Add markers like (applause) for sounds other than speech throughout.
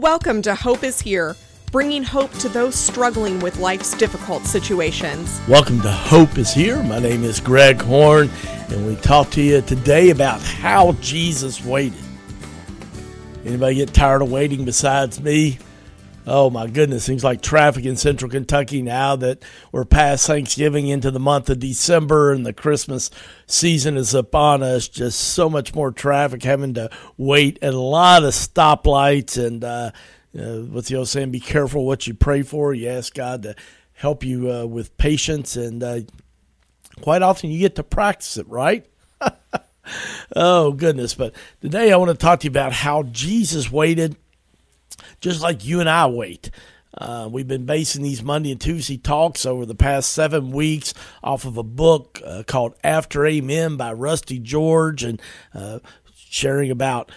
Welcome to Hope is Here, bringing hope to those struggling with life's difficult situations. Welcome to Hope is Here. My name is Greg Horn, and we talk to you today about how Jesus waited. Anybody get tired of waiting besides me? Oh my goodness, seems like traffic in central Kentucky now that we're past Thanksgiving into the month of December and the Christmas season is upon us. Just so much more traffic, having to wait at a lot of stoplights. And uh, uh, what's the old saying? Be careful what you pray for. You ask God to help you uh, with patience, and uh, quite often you get to practice it, right? (laughs) oh goodness! But today I want to talk to you about how Jesus waited just like you and I wait. Uh, we've been basing these Monday and Tuesday talks over the past seven weeks off of a book uh, called After Amen by Rusty George and uh, sharing about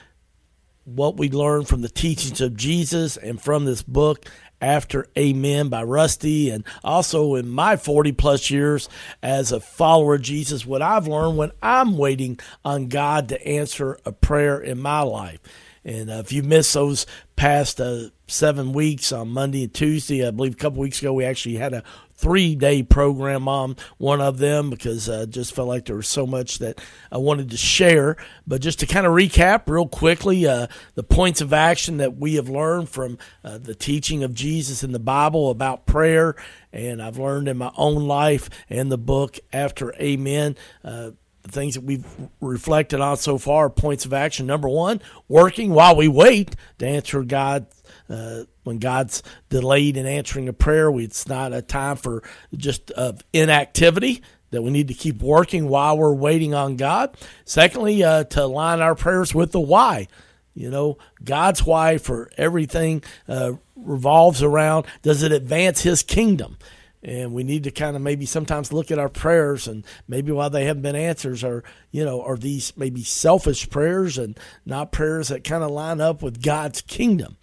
what we learned from the teachings of Jesus and from this book. After Amen by Rusty, and also in my 40 plus years as a follower of Jesus, what I've learned when I'm waiting on God to answer a prayer in my life. And uh, if you missed those past uh, seven weeks on Monday and Tuesday, I believe a couple weeks ago we actually had a three day program on one of them because I uh, just felt like there was so much that I wanted to share. But just to kind of recap real quickly, uh, the points of action that we have learned from uh, the teaching of Jesus in the Bible about prayer, and I've learned in my own life and the book after Amen. Uh, the things that we've reflected on so far points of action. Number one, working while we wait to answer God. Uh, when God's delayed in answering a prayer, it's not a time for just of inactivity. That we need to keep working while we're waiting on God. Secondly, uh, to align our prayers with the why. You know, God's why for everything uh, revolves around does it advance His kingdom? And we need to kind of maybe sometimes look at our prayers and maybe why they haven't been answers are you know are these maybe selfish prayers and not prayers that kind of line up with God's kingdom.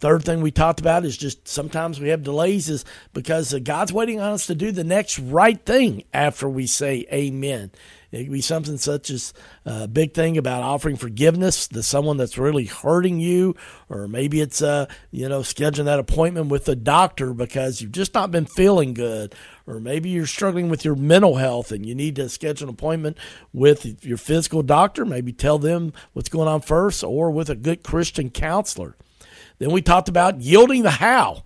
Third thing we talked about is just sometimes we have delays is because God's waiting on us to do the next right thing after we say amen. It could be something such as a big thing about offering forgiveness to someone that's really hurting you, or maybe it's uh, you know scheduling that appointment with the doctor because you've just not been feeling good, or maybe you're struggling with your mental health and you need to schedule an appointment with your physical doctor. Maybe tell them what's going on first, or with a good Christian counselor. Then we talked about yielding the how.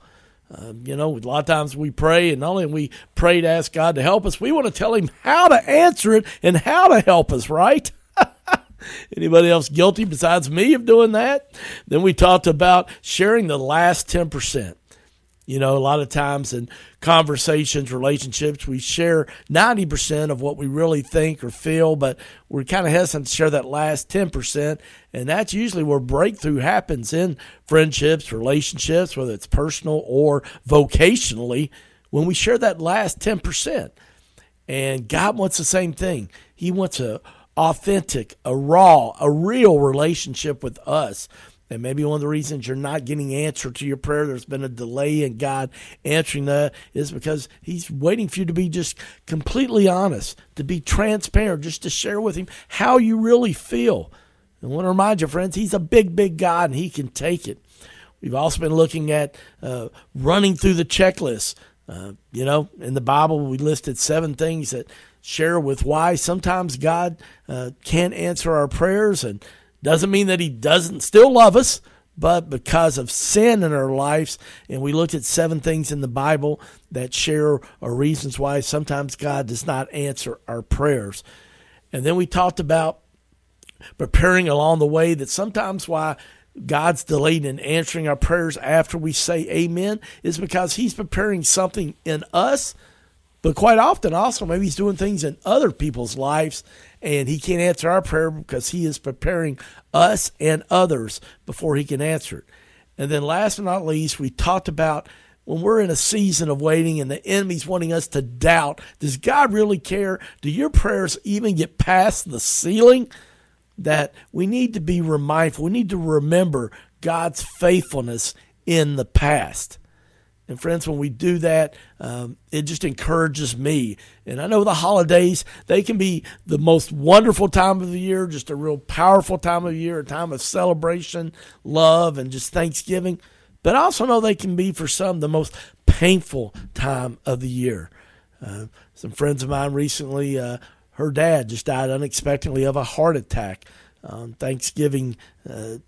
Uh, you know, a lot of times we pray, and not only we pray to ask God to help us, we want to tell Him how to answer it and how to help us, right? (laughs) Anybody else guilty besides me of doing that? Then we talked about sharing the last 10%. You know, a lot of times in conversations, relationships, we share 90% of what we really think or feel, but we're kind of hesitant to share that last 10%. And that's usually where breakthrough happens in friendships, relationships, whether it's personal or vocationally, when we share that last 10%. And God wants the same thing. He wants a authentic, a raw, a real relationship with us and maybe one of the reasons you're not getting answer to your prayer, there's been a delay in God answering that, is because He's waiting for you to be just completely honest, to be transparent, just to share with Him how you really feel. And I want to remind you, friends, He's a big, big God and He can take it. We've also been looking at uh, running through the checklist. Uh, you know, in the Bible, we listed seven things that share with why sometimes God uh, can't answer our prayers and doesn't mean that he doesn't still love us, but because of sin in our lives, and we looked at seven things in the Bible that share are reasons why sometimes God does not answer our prayers. And then we talked about preparing along the way that sometimes why God's delayed in answering our prayers after we say amen is because he's preparing something in us but quite often, also, maybe he's doing things in other people's lives and he can't answer our prayer because he is preparing us and others before he can answer it. And then, last but not least, we talked about when we're in a season of waiting and the enemy's wanting us to doubt does God really care? Do your prayers even get past the ceiling? That we need to be remindful, we need to remember God's faithfulness in the past. And friends, when we do that, um, it just encourages me. And I know the holidays, they can be the most wonderful time of the year, just a real powerful time of year, a time of celebration, love, and just thanksgiving. But I also know they can be for some the most painful time of the year. Uh, some friends of mine recently, uh, her dad just died unexpectedly of a heart attack on Thanksgiving uh,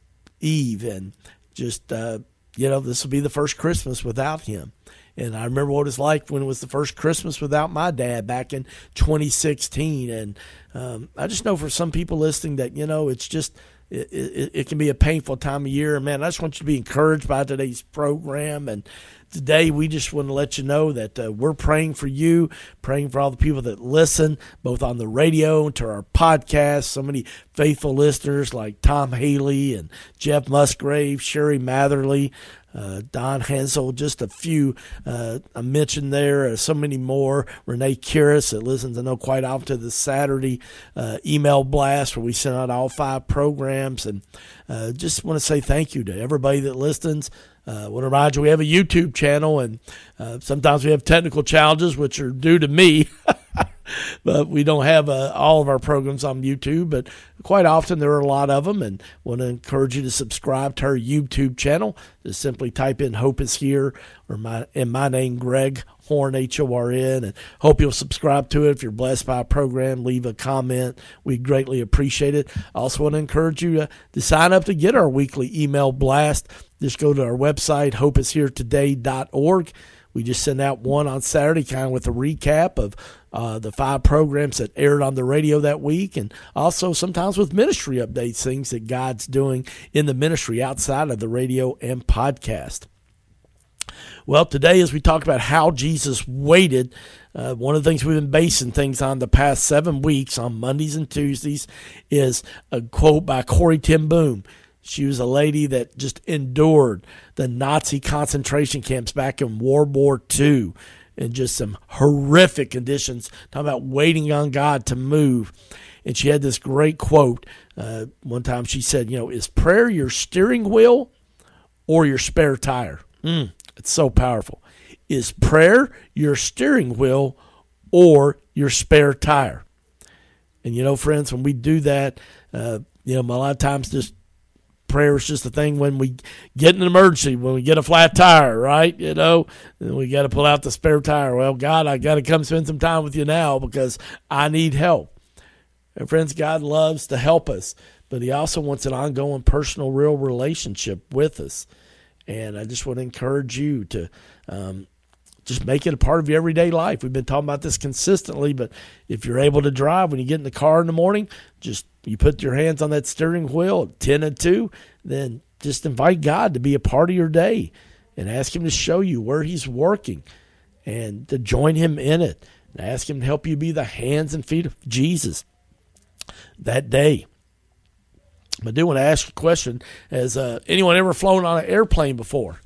Eve. And just, uh, you know, this will be the first Christmas without him. And I remember what it's like when it was the first Christmas without my dad back in 2016. And um, I just know for some people listening that, you know, it's just it, it, it, can be a painful time of year. Man, I just want you to be encouraged by today's program. And today we just want to let you know that uh, we're praying for you, praying for all the people that listen, both on the radio and to our podcast. So many faithful listeners like Tom Haley and Jeff Musgrave, Sherry Matherly, uh, Don Hansel, just a few uh, I mentioned there. Uh, so many more. Renee Kiris that listens, I know, quite often to the Saturday uh, email blast where we send out all five programs. And uh, just want to say thank you to everybody that listens. Uh, want to remind you we have a YouTube channel, and sometimes we have technical challenges, which are due to me. (laughs) but we don't have uh, all of our programs on YouTube. But quite often there are a lot of them, and want to encourage you to subscribe to our YouTube channel. Just simply type in "Hope is Here" or my in my name, Greg Horn H O R N, and hope you'll subscribe to it. If you're blessed by a program, leave a comment. We greatly appreciate it. I also want to encourage you to, to sign up to get our weekly email blast. Just go to our website, hopeisheretoday.org. We just send out one on Saturday, kind of with a recap of uh, the five programs that aired on the radio that week, and also sometimes with ministry updates, things that God's doing in the ministry outside of the radio and podcast. Well, today, as we talk about how Jesus waited, uh, one of the things we've been basing things on the past seven weeks on Mondays and Tuesdays is a quote by Corrie ten Boom. She was a lady that just endured the Nazi concentration camps back in World War II in just some horrific conditions, talking about waiting on God to move. And she had this great quote. Uh, one time she said, You know, is prayer your steering wheel or your spare tire? Mm, it's so powerful. Is prayer your steering wheel or your spare tire? And you know, friends, when we do that, uh, you know, a lot of times just prayer is just a thing when we get in an emergency, when we get a flat tire, right? You know, we got to pull out the spare tire. Well, God, I got to come spend some time with you now because I need help. And friends, God loves to help us, but He also wants an ongoing personal, real relationship with us. And I just want to encourage you to um, just make it a part of your everyday life. We've been talking about this consistently, but if you're able to drive when you get in the car in the morning, just you put your hands on that steering wheel at 10 and 2, then just invite God to be a part of your day and ask Him to show you where He's working and to join Him in it and ask Him to help you be the hands and feet of Jesus that day. I do want to ask a question Has uh, anyone ever flown on an airplane before?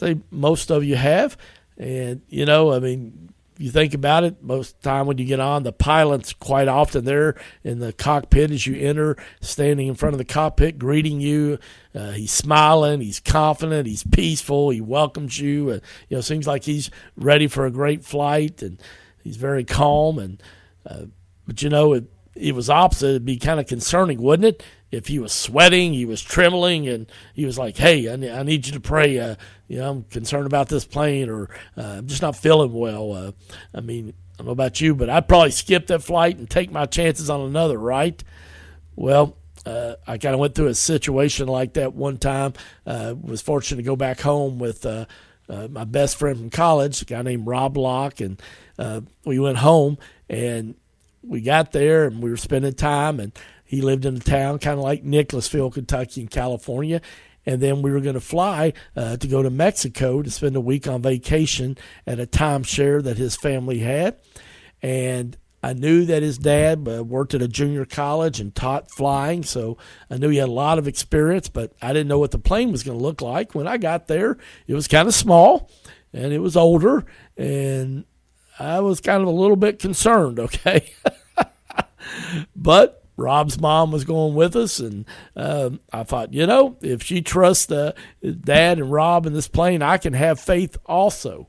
say most of you have. And, you know, I mean, you think about it, most time when you get on, the pilot's quite often there in the cockpit as you enter, standing in front of the cockpit, greeting you. Uh, he's smiling, he's confident, he's peaceful, he welcomes you. Uh, you know, seems like he's ready for a great flight, and he's very calm. And uh, but you know, it, it was opposite. It'd be kind of concerning, wouldn't it? If he was sweating, he was trembling, and he was like, "Hey, I, need, I need you to pray. Uh, you know, I'm concerned about this plane, or uh, I'm just not feeling well." Uh, I mean, I don't know about you, but I'd probably skip that flight and take my chances on another, right? Well, uh, I kind of went through a situation like that one time. Uh, was fortunate to go back home with uh, uh, my best friend from college, a guy named Rob Locke, and uh, we went home and we got there and we were spending time and he lived in a town kind of like Nicholasville, Kentucky, in California. And then we were going to fly uh, to go to Mexico to spend a week on vacation at a timeshare that his family had. And I knew that his dad uh, worked at a junior college and taught flying, so I knew he had a lot of experience, but I didn't know what the plane was going to look like. When I got there, it was kind of small and it was older, and I was kind of a little bit concerned, (laughs) okay? (laughs) but Rob's mom was going with us, and um, I thought, you know, if she trusts uh, Dad and Rob in this plane, I can have faith also.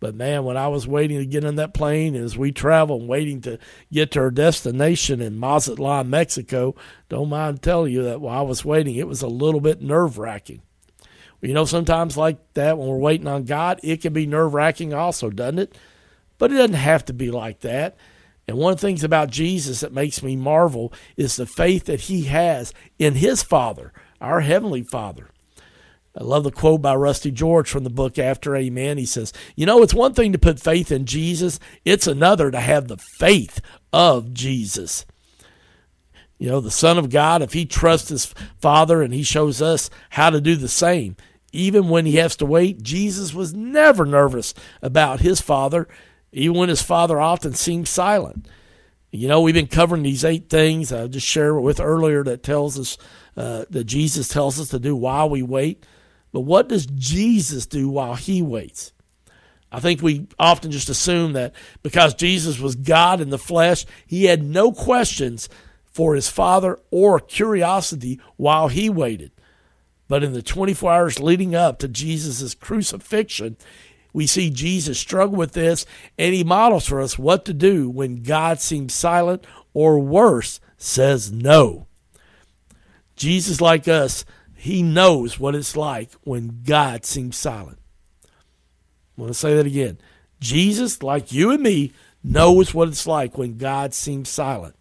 But man, when I was waiting to get in that plane as we travel and waiting to get to our destination in Mazatlan, Mexico, don't mind telling you that while I was waiting, it was a little bit nerve wracking. You know, sometimes like that when we're waiting on God, it can be nerve wracking also, doesn't it? But it doesn't have to be like that. And one of the things about Jesus that makes me marvel is the faith that he has in his Father, our Heavenly Father. I love the quote by Rusty George from the book After Amen. He says, You know, it's one thing to put faith in Jesus, it's another to have the faith of Jesus. You know, the Son of God, if he trusts his Father and he shows us how to do the same, even when he has to wait, Jesus was never nervous about his Father, even when his Father often seemed silent. You know, we've been covering these eight things I just shared with earlier that tells us uh, that Jesus tells us to do while we wait. But what does Jesus do while he waits? I think we often just assume that because Jesus was God in the flesh, he had no questions for his Father or curiosity while he waited. But in the 24 hours leading up to Jesus' crucifixion, we see Jesus struggle with this, and he models for us what to do when God seems silent or worse, says no. Jesus, like us, he knows what it's like when God seems silent. I want to say that again. Jesus, like you and me, knows what it's like when God seems silent.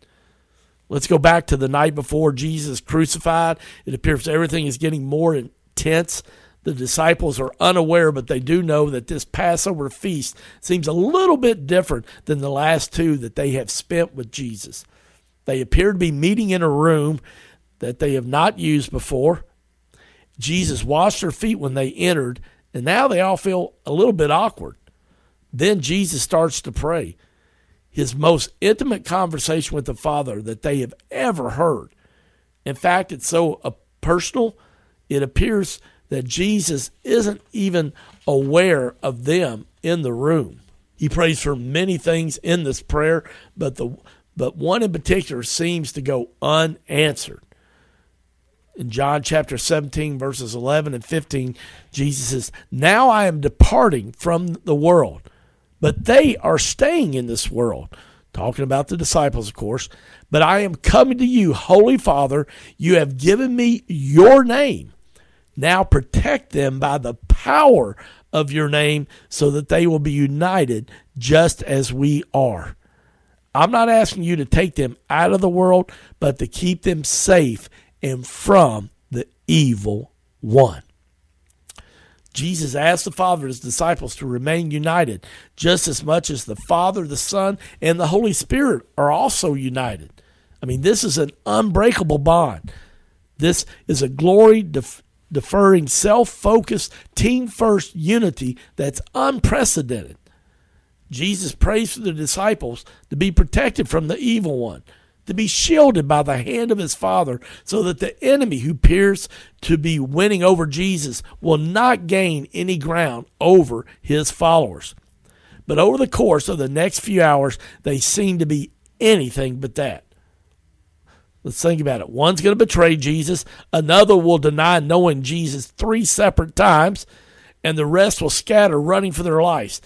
Let's go back to the night before Jesus crucified. It appears everything is getting more intense. The disciples are unaware, but they do know that this Passover feast seems a little bit different than the last two that they have spent with Jesus. They appear to be meeting in a room that they have not used before. Jesus washed their feet when they entered, and now they all feel a little bit awkward. Then Jesus starts to pray, his most intimate conversation with the Father that they have ever heard. In fact, it's so personal, it appears that Jesus isn't even aware of them in the room. He prays for many things in this prayer, but the but one in particular seems to go unanswered in John chapter 17, verses 11 and 15, Jesus says, Now I am departing from the world, but they are staying in this world. Talking about the disciples, of course. But I am coming to you, Holy Father. You have given me your name. Now protect them by the power of your name so that they will be united just as we are. I'm not asking you to take them out of the world, but to keep them safe and from the evil one. Jesus asked the Father and his disciples to remain united just as much as the Father, the Son, and the Holy Spirit are also united. I mean, this is an unbreakable bond. This is a glory deferring, self focused, team first unity that's unprecedented. Jesus prays for the disciples to be protected from the evil one to be shielded by the hand of his Father, so that the enemy who appears to be winning over Jesus will not gain any ground over his followers. But over the course of the next few hours, they seem to be anything but that. Let's think about it. One's going to betray Jesus, another will deny knowing Jesus three separate times, and the rest will scatter running for their lives.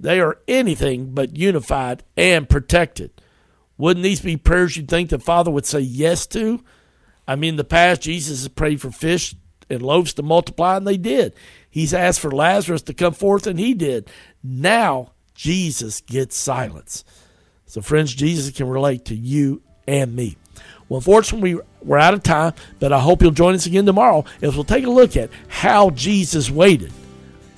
They are anything but unified and protected. Wouldn't these be prayers you'd think the Father would say yes to? I mean, in the past, Jesus has prayed for fish and loaves to multiply, and they did. He's asked for Lazarus to come forth, and he did. Now, Jesus gets silence. So, friends, Jesus can relate to you and me. Well, unfortunately, we're out of time, but I hope you'll join us again tomorrow as we'll take a look at how Jesus waited.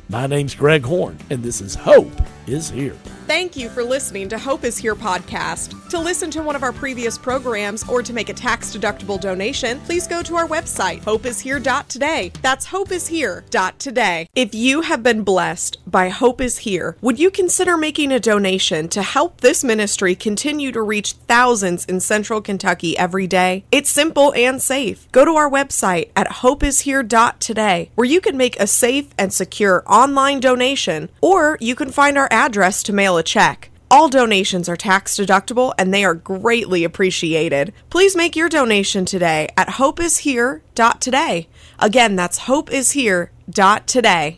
My name's Greg Horn, and this is Hope is Here. Thank you for listening to Hope is Here podcast. To listen to one of our previous programs or to make a tax deductible donation, please go to our website, hopeishere.today. That's hopeishere.today. If you have been blessed by Hope is Here, would you consider making a donation to help this ministry continue to reach thousands in central Kentucky every day? It's simple and safe. Go to our website at hopeishere.today, where you can make a safe and secure online donation, or you can find our address to mail a check. All donations are tax deductible and they are greatly appreciated. Please make your donation today at hopeishere.today. Again, that's hopeishere.today.